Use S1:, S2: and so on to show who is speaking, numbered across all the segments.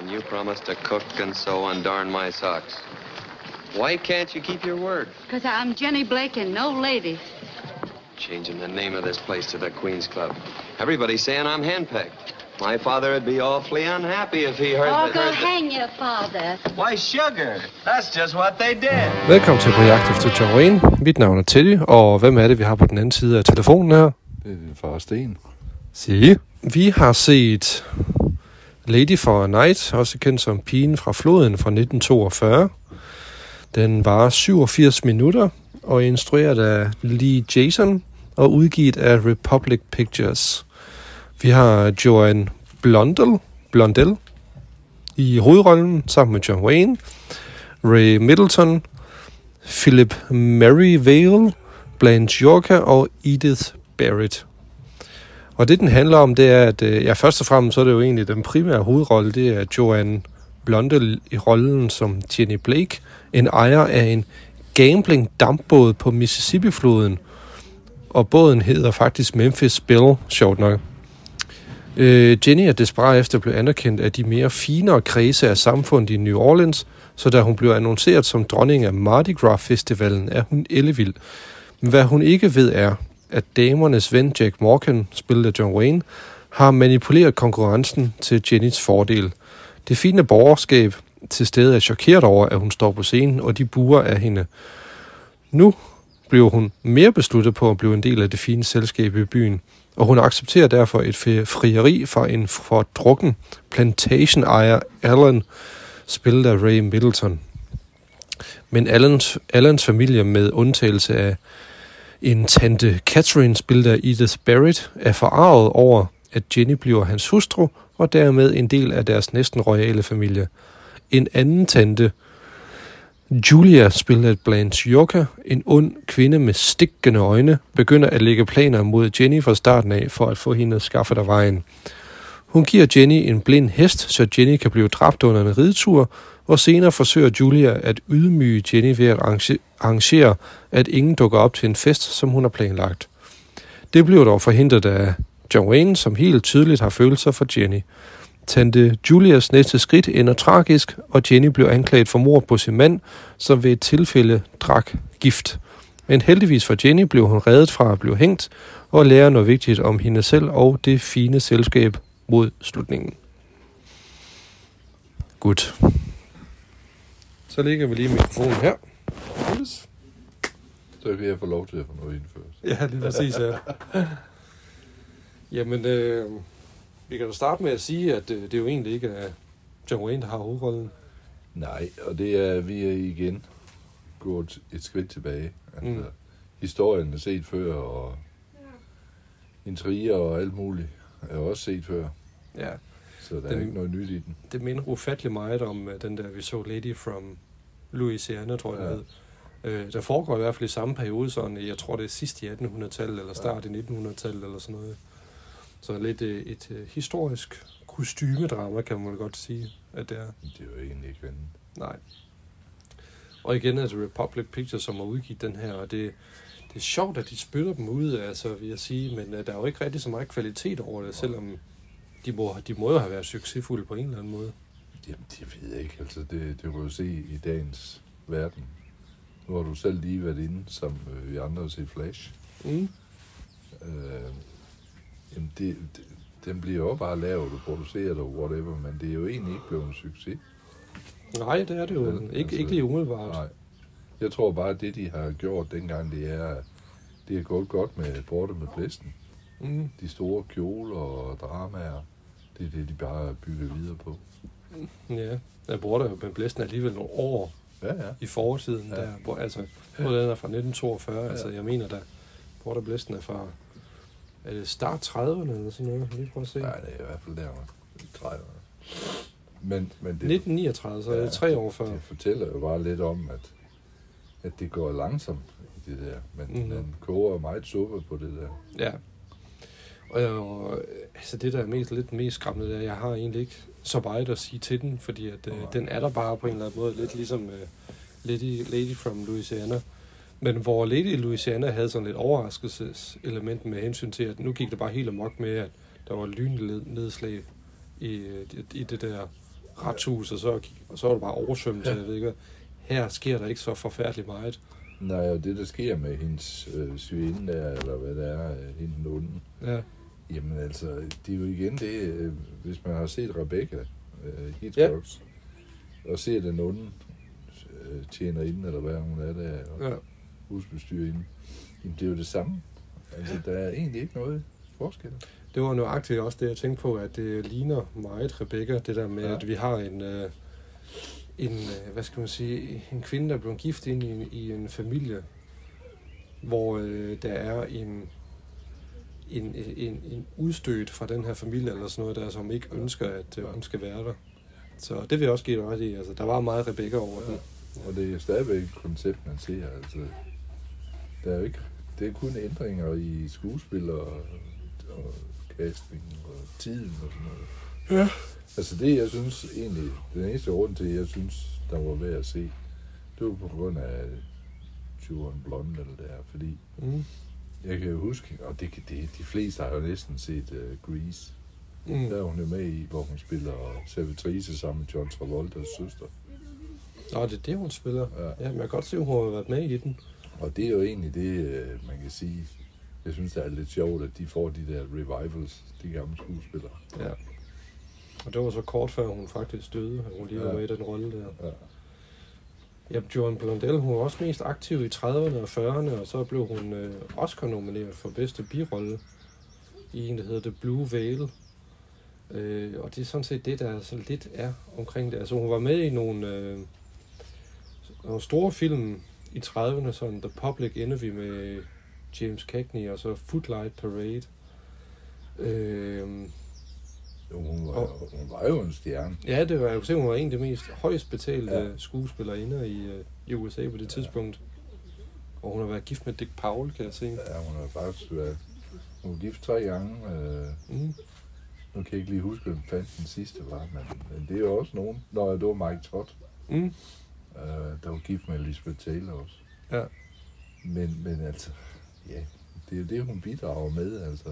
S1: And you promised to cook and sew and darn my socks. Why can't you keep your word?
S2: Because I'm Jenny Blake and no lady.
S1: Changing the name of this place to the Queen's Club. Everybody's saying I'm handpicked. My father would be awfully unhappy if he heard,
S2: Oh,
S1: that,
S2: go
S1: that-
S2: hang your father.
S1: Why, sugar? That's just what they did.
S3: Velkommen til På jagt efter John Wayne. Mit navn er Teddy, og hvem er det, vi har på den anden side af telefonen her?
S4: Det er din far Sten.
S3: Sige. Vi har set Lady for a Night, også kendt som Pigen fra floden fra 1942. Den var 87 minutter og instrueret af Lee Jason og udgivet af Republic Pictures. Vi har Joanne Blondell, Blondell i hovedrollen sammen med John Wayne, Ray Middleton, Philip Merivale, Blanche Yorka og Edith Barrett. Og det, den handler om, det er, at øh, ja, først og fremmest, så er det jo egentlig den primære hovedrolle, det er Joanne Blondel i rollen som Jenny Blake, en ejer af en gambling dampbåd på Mississippi-floden. Og båden hedder faktisk Memphis Bill, sjovt nok. Øh, Jenny er desperat efter at blive anerkendt af de mere finere kredse af samfundet i New Orleans, så da hun blev annonceret som dronning af Mardi Gras Festivalen, er hun ellevild. Men hvad hun ikke ved er, at damernes ven Jack Morgan, spillet af John Wayne, har manipuleret konkurrencen til Jennys fordel. Det fine borgerskab til stede er chokeret over, at hun står på scenen, og de buer af hende. Nu bliver hun mere besluttet på at blive en del af det fine selskab i byen, og hun accepterer derfor et frieri fra en fordrukken plantation-ejer Allen, spillet af Ray Middleton. Men Allens, Allens familie med undtagelse af en tante Catherine, spillet af Edith Barrett, er forarvet over, at Jenny bliver hans hustru, og dermed en del af deres næsten royale familie. En anden tante, Julia, spillet af Blanche Yorka, en ond kvinde med stikkende øjne, begynder at lægge planer mod Jenny fra starten af, for at få hende skaffet af vejen. Hun giver Jenny en blind hest, så Jenny kan blive dræbt under en ridetur, og senere forsøger Julia at ydmyge Jenny ved at arrangere, at ingen dukker op til en fest, som hun har planlagt. Det bliver dog forhindret af John Wayne, som helt tydeligt har følelser for Jenny. Tante Julias næste skridt ender tragisk, og Jenny bliver anklaget for mord på sin mand, som ved et tilfælde drak gift. Men heldigvis for Jenny blev hun reddet fra at blive hængt, og lærer noget vigtigt om hende selv og det fine selskab mod slutningen. Godt. Så lægger vi lige mikrofonen her.
S4: Så kan jeg få lov til at få noget indført.
S3: Ja, lige præcis, ja. Jamen, øh, vi kan da starte med at sige, at øh, det jo egentlig ikke er John Wayne, der har hovedrollen.
S4: Nej, og det er, vi er igen gået et skridt tilbage. Altså,
S3: Mm.
S4: mm. historien er set før, og intriger og alt muligt er også set før.
S3: Ja,
S4: Så der
S3: Den-
S4: er ikke noget nyt i den.
S3: det minder ufattelig meget om øh, den der, vi så Lady from Louisiana, tror jeg,
S4: Ja.
S3: ja. hed. Øh, der foregår i hvert fald i samme periode, sådan, jeg tror det er sidst i 1800-tallet, eller start i 1900-tallet, eller sådan noget. Så lidt øh, et øh, historisk kostymedrama, kan man godt sige, at det er.
S4: Det er jo egentlig ikke andet.
S3: Nej. Og igen er det Republic Pictures, som har udgivet den her, og det, det er sjovt, at de spytter dem ud, altså, vil jeg sige, men uh, der er jo ikke rigtig så meget kvalitet over det, selvom de må, de må jo have været succesfulde på en eller anden måde.
S4: Jamen, det ved jeg ikke. Altså, det, det kan du se i dagens verden. Nu har du selv lige været inde, som øh, vi andre har set Flash.
S3: Mm.
S4: Øh, jamen, det, det, den bliver jo bare lavet og produceret og whatever, men det er jo egentlig ikke blevet en succes.
S3: Nej, det er det jo
S4: Vel,
S3: ikke,
S4: altså,
S3: ikke lige umiddelbart.
S4: Nej. Jeg tror bare, at det, de har gjort dengang, det er, det er gået godt med Borte med Blæsten.
S3: Mm.
S4: De store kjoler og dramaer, det er det, de bare bygger videre på.
S3: Ja, jeg bruger det jo med blæsten alligevel nogle år
S4: Ja, ja.
S3: i fortiden,
S4: Ja.
S3: ja. der, hvor, altså, hvor den er fra 1942, ja. altså jeg mener da, hvor der blæsten er fra, er det start 30'erne eller sådan noget, lige prøve at se.
S4: Nej, det er i hvert fald der, i 30'erne. Men, men det,
S3: 1939, så er det tre år før.
S4: Det fortæller jo bare lidt om, at, at det går langsomt, det der. Men mm. den koger meget suppe på det der.
S3: Ja. Og, jeg, altså det, der er mest, lidt mest skræmmende, er, at jeg har egentlig ikke så meget at sige til den, fordi at, øh, den er der bare på en eller anden måde, lidt ligesom øh, Lady, Lady from Louisiana. Men hvor Lady Louisiana havde sådan lidt overraskelseselement med hensyn til, at nu gik det bare helt amok med, at der var lynnedslag i, i det der retshus, og så, og så var det bare oversvømmelse,
S4: Ja.
S3: jeg ved ikke. Her sker der ikke så forfærdeligt meget.
S4: Nej, og det, der sker med hendes øh, svigerinde der, eller hvad det er, øh, hende den onde,
S3: Ja,
S4: jamen altså, det er jo igen det, øh, hvis man har set Rebecca øh, Hitchcocks, ja. og ser den onde øh, tjener inden, eller hvad hun er der, og
S3: ja.
S4: husbestyrer inden, jamen det er jo det samme. Altså, der er egentlig ikke noget forskel.
S3: Det var nøjagtigt også det, jeg tænkte på, at det ligner meget Rebecca, det der med,
S4: Ja.
S3: at vi har en, øh, en øh, hvad skal man sige, en kvinde, der er blevet gift ind i en, i en familie, hvor øh, der er en, en, en, en udstødt fra den her familie, eller sådan noget der, som ikke ønsker, at øh, hun skal være der. Så det vil jeg også give dig ret i. Altså, der var meget Rebecca over den.
S4: Og det er stadigvæk et koncept, man ser. Altså, der er jo ikke, det er kun ændringer i skuespil og, og casting og tiden og sådan noget.
S3: Ja.
S4: Altså det, jeg synes egentlig, den eneste grund til, jeg synes, der var værd at se, det var på grund af Turen Blonde eller der, fordi
S3: Mm.
S4: Jeg kan jo huske, og det, det, de fleste har jo næsten set uh, Grease.
S3: Mm.
S4: Der er hun jo med i, hvor hun spiller servitrice sammen med John Travoltas søster.
S3: Nå, det er det, hun spiller.
S4: Ja.
S3: Ja, men jeg kan godt se, at hun har været med i den.
S4: Og det er jo egentlig det, øh, man kan sige. Jeg synes, det er lidt sjovt, at de får de der revivals, de gamle skuespillere.
S3: Ja. Og det var så kort før hun faktisk døde, at hun lige var
S4: Ja.
S3: med i den rolle der.
S4: Ja.
S3: Ja, Joan Blondell, hun var også mest aktiv i 30'erne og 40'erne, og så blev hun øh, Oscar-nomineret for bedste birolle i en, der hedder The Blue Veil. Øh, og det er sådan set det, der så lidt er omkring det. Altså, hun var med i nogle, øh, nogle store film i 30'erne, sådan The Public Enemy med James Cagney, og så Footlight Parade. Øh,
S4: jo, hun, var,
S3: Og-
S4: hun var jo en stjerne.
S3: Ja, det var, jeg kunne se, hun var en af de mest højst betalte
S4: Ja.
S3: ja. skuespillerinder i, øh, i USA på det tidspunkt. Og hun har været gift med Dick Powell, kan jeg se.
S4: Ja, hun har faktisk været hun var gift tre gange. Øh,
S3: Mm.
S4: nu kan jeg ikke lige huske, hvem fandt den sidste var, men, men det er jo også nogen. Nå, det var Mike Todd,
S3: Mm.
S4: øh, der var gift med Elizabeth Taylor også.
S3: Ja.
S4: Men, men altså, ja, det er jo det, hun bidrager med. Altså,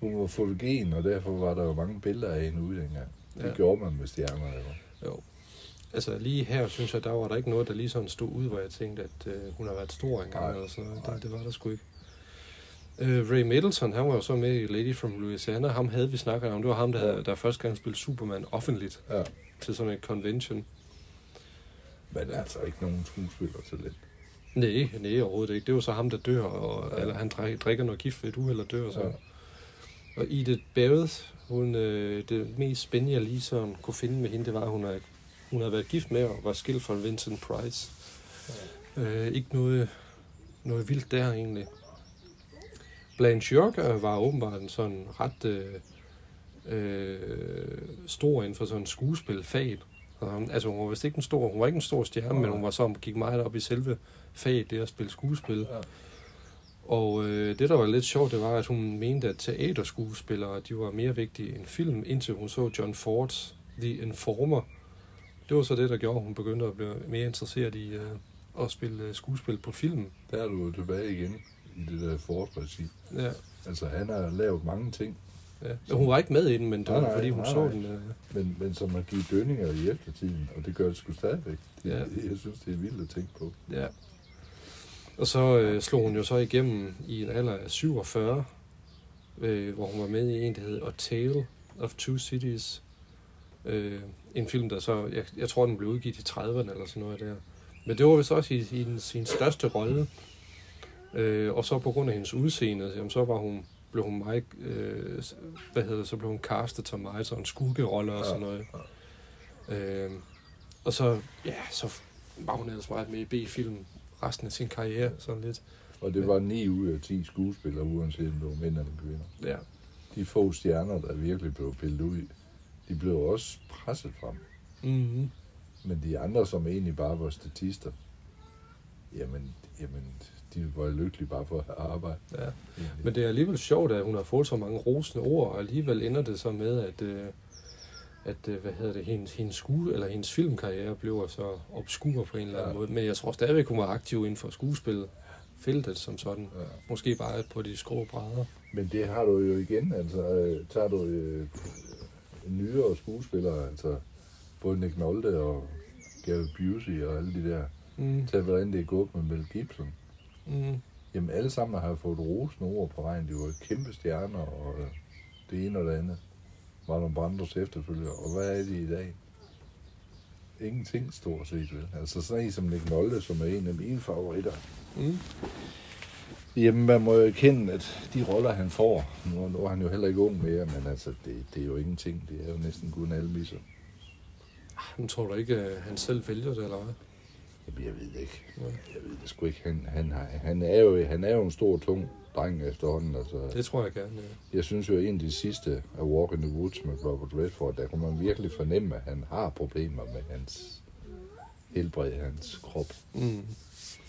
S4: hun var fotogen, og derfor var der jo mange billeder af hende ude dengang. Det
S3: Ja.
S4: gjorde man med stjerner, jo.
S3: Jo. Altså lige her, synes jeg, der var der ikke noget, der lige sådan stod ud, hvor jeg tænkte, at øh, hun har været stor engang
S4: Nej.
S3: eller sådan noget.
S4: Nej.
S3: Det, det var der sgu ikke. Øh, Ray Middleton, han var jo så med i Lady from Louisiana. Ham havde vi snakket om. Det var ham, der, havde, der første gang spillede Superman offentligt
S4: Ja.
S3: til sådan en convention.
S4: Men altså ikke nogen skuespiller talent.
S3: Nej, nej, overhovedet ikke. Det var så ham, der dør, og, Ja. eller han drik- drikker noget gift ved et uheld og dør. Så.
S4: Ja.
S3: Ja. Og Edith Barrett, hun, øh, det mest spændende, jeg lige sådan kunne finde med hende, det var, at hun, er, hun havde været gift med og var skilt fra Vincent Price. Ja. Øh, ikke noget, noget vildt der egentlig. Blanche York øh, var åbenbart en sådan ret øh, øh, stor inden for sådan skuespilfag. Um, altså hun var vist ikke en stor, hun var ikke en stor stjerne, men hun var så gik meget op i selve faget, det at spille skuespil.
S4: Ja.
S3: Og øh, det, der var lidt sjovt, det var, at hun mente, at teaterskuespillere, de var mere vigtige end film, indtil hun så John Fords The Informer. Det var så det, der gjorde, at hun begyndte at blive mere interesseret i øh, at spille øh, skuespil på film.
S4: Der er du tilbage igen i det der forregi.
S3: Ja,
S4: Altså, han har lavet mange ting,
S3: ja. Men hun var ikke med i den, men det var
S4: Nej,
S3: fordi, hun
S4: nej,
S3: så
S4: nej.
S3: den. Øh,
S4: men, men som har givet dønninger i eftertiden, og det gør det sgu stadigvæk. Det,
S3: ja.
S4: Jeg synes, det er vildt at tænke på.
S3: Ja. Og så øh, slog hun jo så igennem i en alder af 47, øh, hvor hun var med i en, der hed A Tale of Two Cities. Øh, en film, der så, jeg, jeg tror, den blev udgivet i 30'erne eller sådan noget der. Men det var vist også i, i sin, sin største rolle. Øh, og så på grund af hendes udseende, jamen, så var hun, blev hun meget, øh, hvad hedder det, så blev hun castet som meget sådan skurkerolle og sådan noget. Øh, og så, ja, så var hun ellers meget med i B-film resten af sin karriere, sådan lidt.
S4: Og det var 9 ud af 10 skuespillere, uanset om det var mænd eller kvinder.
S3: Ja,
S4: De få stjerner, der virkelig blev pillet ud, de blev også presset frem.
S3: mm-hmm.
S4: Men de andre, som egentlig bare var statister, jamen, jamen de var lykkelige bare for at arbejde.
S3: ja.
S4: egentlig.
S3: Men det er alligevel sjovt, at hun har fået så mange rosende ord, og alligevel ender det så med, at, øh, at øh, hvad hedder det, hendes, hendes, skue, eller hendes filmkarriere bliver så obskur på en eller anden
S4: Ja.
S3: måde. Men jeg tror stadigvæk, hun var aktiv inden for skuespilfeltet som sådan.
S4: Ja.
S3: Måske bare på de skrå brædder.
S4: Men det har du jo igen, altså øh, tager du øh, nyere skuespiller, altså både Nick Nolte og Gary Busey og alle de der.
S3: Mm,
S4: Tag, hvordan det er gået med Mel Gibson.
S3: mm,
S4: Jamen, alle sammen har fået rosende ord på vejen. De var kæmpe stjerner, og øh, det ene og det andet. Marlon Brandos efterfølger. Og hvad er de i dag? Ingenting stort set, vel? Altså sådan en som Nick Nolte, som er en af mine favoritter.
S3: mm.
S4: Jamen, man må jo erkende, at de roller, han får, nu, nu er han jo heller ikke ung mere, men altså, det, det er jo ingenting. Det er jo næsten kun almisser.
S3: Men tror du ikke, at han selv vælger det, eller hvad?
S4: Jamen, jeg ved det ikke. Jeg ved det sgu ikke. Han, han, har, han, er jo, han er jo en stor, tung dreng efterhånden. Altså,
S3: Det tror jeg gerne, ja.
S4: jeg synes jo, en af de sidste af Walk in the Woods med Robert Redford, der kunne man virkelig fornemme, at han har problemer med hans helbred, hans krop.
S3: Mm.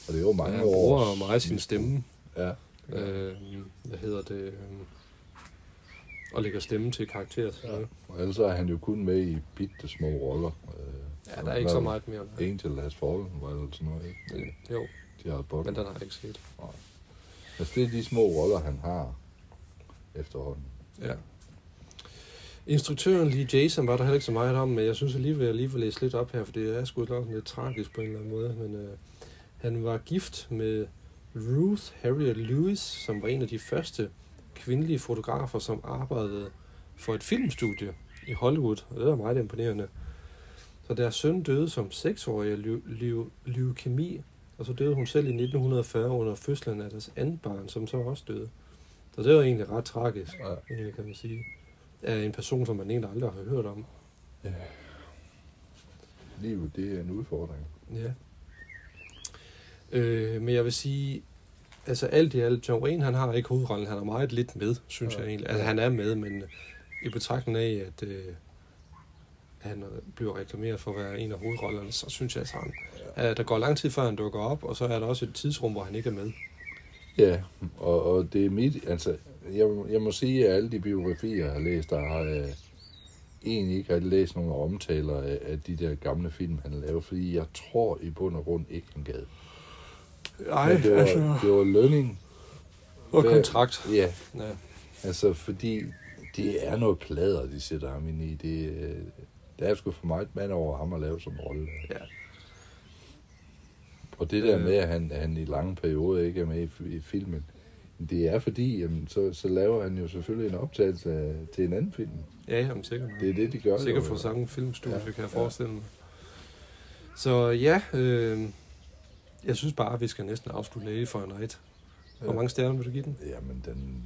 S4: Og det er jo mange
S3: han
S4: år.
S3: bruger meget sin stemme.
S4: Ja.
S3: Øh, hvad hedder det? Øh, og lægger stemme til karakterer.
S4: Ja. Og ellers er han jo kun med i bitte små roller. Øh,
S3: Ja, der er ikke så meget mere. Nej.
S4: Angel Has Fallen, var det sådan noget, ikke? Det,
S3: Jo,
S4: de har
S3: men den har jeg ikke set.
S4: Altså, det er de små roller, han har efterhånden.
S3: Ja. Instruktøren Lee Jason var der heller ikke så meget om, men jeg synes alligevel, jeg lige vil læse lidt op her, for det er sgu nok lidt tragisk på en eller anden måde. Men øh, han var gift med Ruth Harriet Lewis, som var en af de første kvindelige fotografer, som arbejdede for et filmstudie i Hollywood. Og det var meget imponerende. Så deres søn døde som seksårig af leukemi, og så døde hun selv i 1940 under fødslen af deres andet barn, som så også døde. Så det var egentlig ret tragisk,
S4: Ja.
S3: egentlig kan man sige. Af en person, som man egentlig aldrig har hørt om.
S4: Livet, det er en udfordring.
S3: Ja. Øh, men jeg vil sige, altså alt i alt, John Wayne, han har ikke hovedrollen, han er meget lidt med, synes
S4: Ja.
S3: jeg egentlig. Altså han er med, men i betragtning af, at øh, han øh, bliver reklameret for at være en af hovedrollerne, så synes jeg at der går lang tid før han dukker op, og så er der også et tidsrum, hvor han ikke er med.
S4: Ja, og, og det er mit, altså, jeg, jeg må sige, at alle de biografier, jeg har læst, der har jeg egentlig ikke har læst nogle omtaler af, af de der gamle film, han lavede, fordi jeg tror i bund og grund ikke, han gad.
S3: Ej,
S4: Men det var,
S3: altså,
S4: det var lønning.
S3: og kontrakt.
S4: Ja,
S3: Ja.
S4: altså, fordi det er noget plader, de sætter ham ind i. Det, øh, der er sgu for meget mand over ham at lave som rolle.
S3: Ja.
S4: Og det der
S3: Øh.
S4: med, at han, han i lange perioder ikke er med i, i filmen, det er fordi, jamen, så, så laver han jo selvfølgelig en optagelse af, til en anden film.
S3: Ja, jamen sikkert.
S4: Det er det, de gør.
S3: Sikkert for samme filmstudie,
S4: Ja,
S3: kan jeg forestille mig. Så ja, øh, jeg synes bare, at vi skal næsten afslutte Lady for a Night. Hvor
S4: Ja.
S3: mange stjerner vil du give den?
S4: Jamen, den...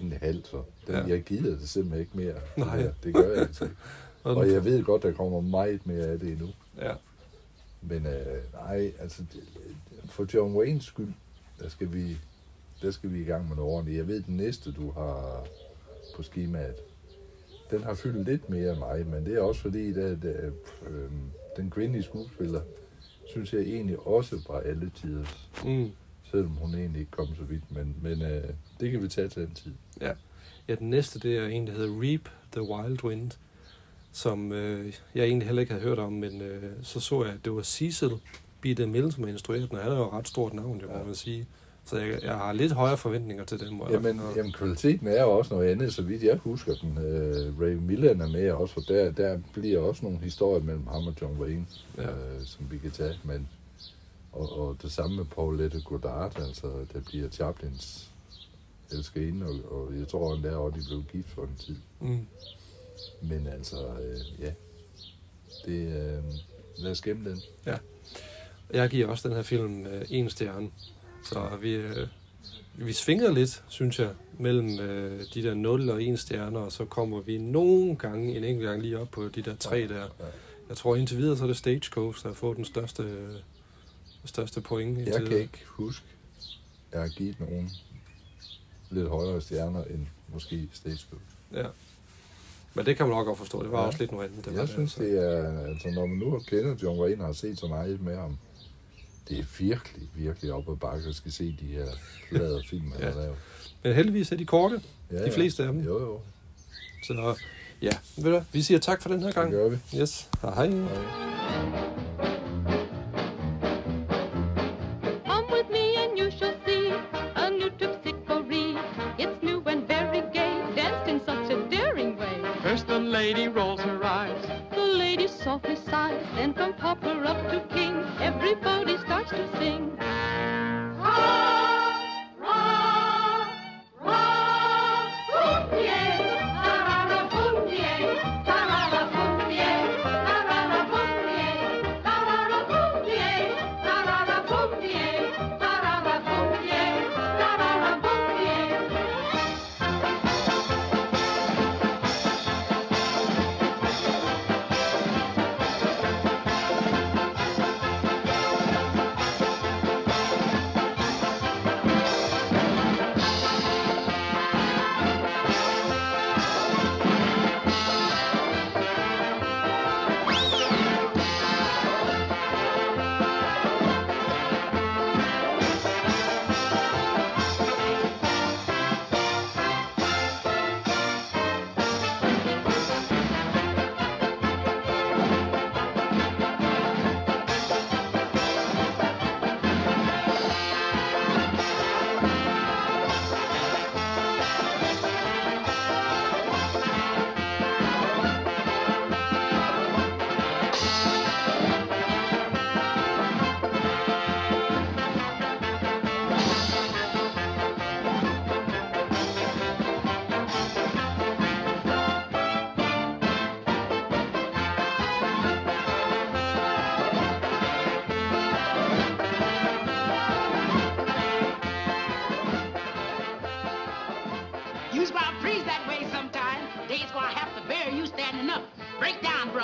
S4: En halv, så. Den,
S3: Ja.
S4: Jeg gider det simpelthen ikke mere.
S3: Nej.
S4: Det, gør jeg altså ikke.
S3: Og
S4: jeg ved godt, der kommer meget mere af det endnu.
S3: Ja,
S4: Men øh, nej, altså, for John Waynes skyld, der skal vi, der skal vi i gang med noget ordentligt. Jeg ved, den næste, du har på skemaet, den har fyldt lidt mere end mig, men det er også fordi, der, øh, den kvindelige skuespiller, synes jeg egentlig også var alle tider,
S3: mm.
S4: Selvom hun egentlig ikke kom så vidt, men, men øh, det kan vi tage til den tid.
S3: ja, den næste, det er en, der hedder Reap the Wild Wind, som øh, jeg egentlig heller ikke havde hørt om, men øh, så så jeg, at det var Cecil B. DeMille, som har instrueret den, og han er jo et ret stort navn, må
S4: Ja.
S3: man sige. Så jeg, jeg har lidt højere forventninger til dem. og-
S4: Jamen,
S3: og-
S4: jamen, kvaliteten er jo også noget andet, så vidt jeg husker den. Øh, Ray Millen er med også, for der, der bliver også nogle historier mellem ham og John Wayne,
S3: Ja.
S4: ja. øh, som vi kan tage. Men, og, og det samme med Paulette Goddard, altså der bliver Chaplins elskerinde, og, og jeg tror endda også, de blev gift for en tid.
S3: Mm.
S4: Men altså, øh, ja, det, øh, lad os gemme den.
S3: Jeg giver også den her film øh, en stjerne. Så vi, øh, vi svinger lidt, synes jeg, mellem øh, de der 0 og 1 stjerner, og så kommer vi nogle gange, en enkelt gang lige op på de der tre der. Jeg tror indtil videre, så er det Stagecoach, der har fået den største, øh, største point.
S4: Jeg kan ikke huske, jeg har givet nogen lidt højere stjerner end måske Stage
S3: Ja. Men det kan man nok godt forstå. Det var
S4: Ja.
S3: også lidt noget andet. Det var
S4: Jeg synes,
S3: altså.
S4: det er, altså når man nu har kendt John Wayne og har set så meget med ham, det er virkelig, virkelig op ad bakke at skal se de her flade film, han
S3: Ja.
S4: har lavet.
S3: Men heldigvis er de korte,
S4: Ja,
S3: de fleste af dem.
S4: Jo, jo.
S3: Så ja, ved du? Vi siger tak for den her
S4: Det
S3: gang.
S4: gør vi.
S3: Yes. Hej.
S4: Hej.
S5: Then from pauper up to king, everybody starts to sing.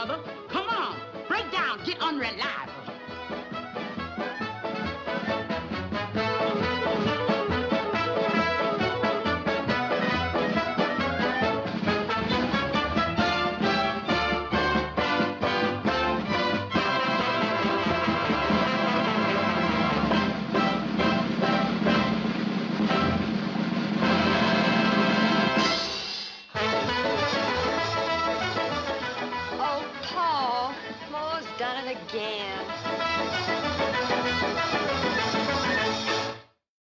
S6: brother.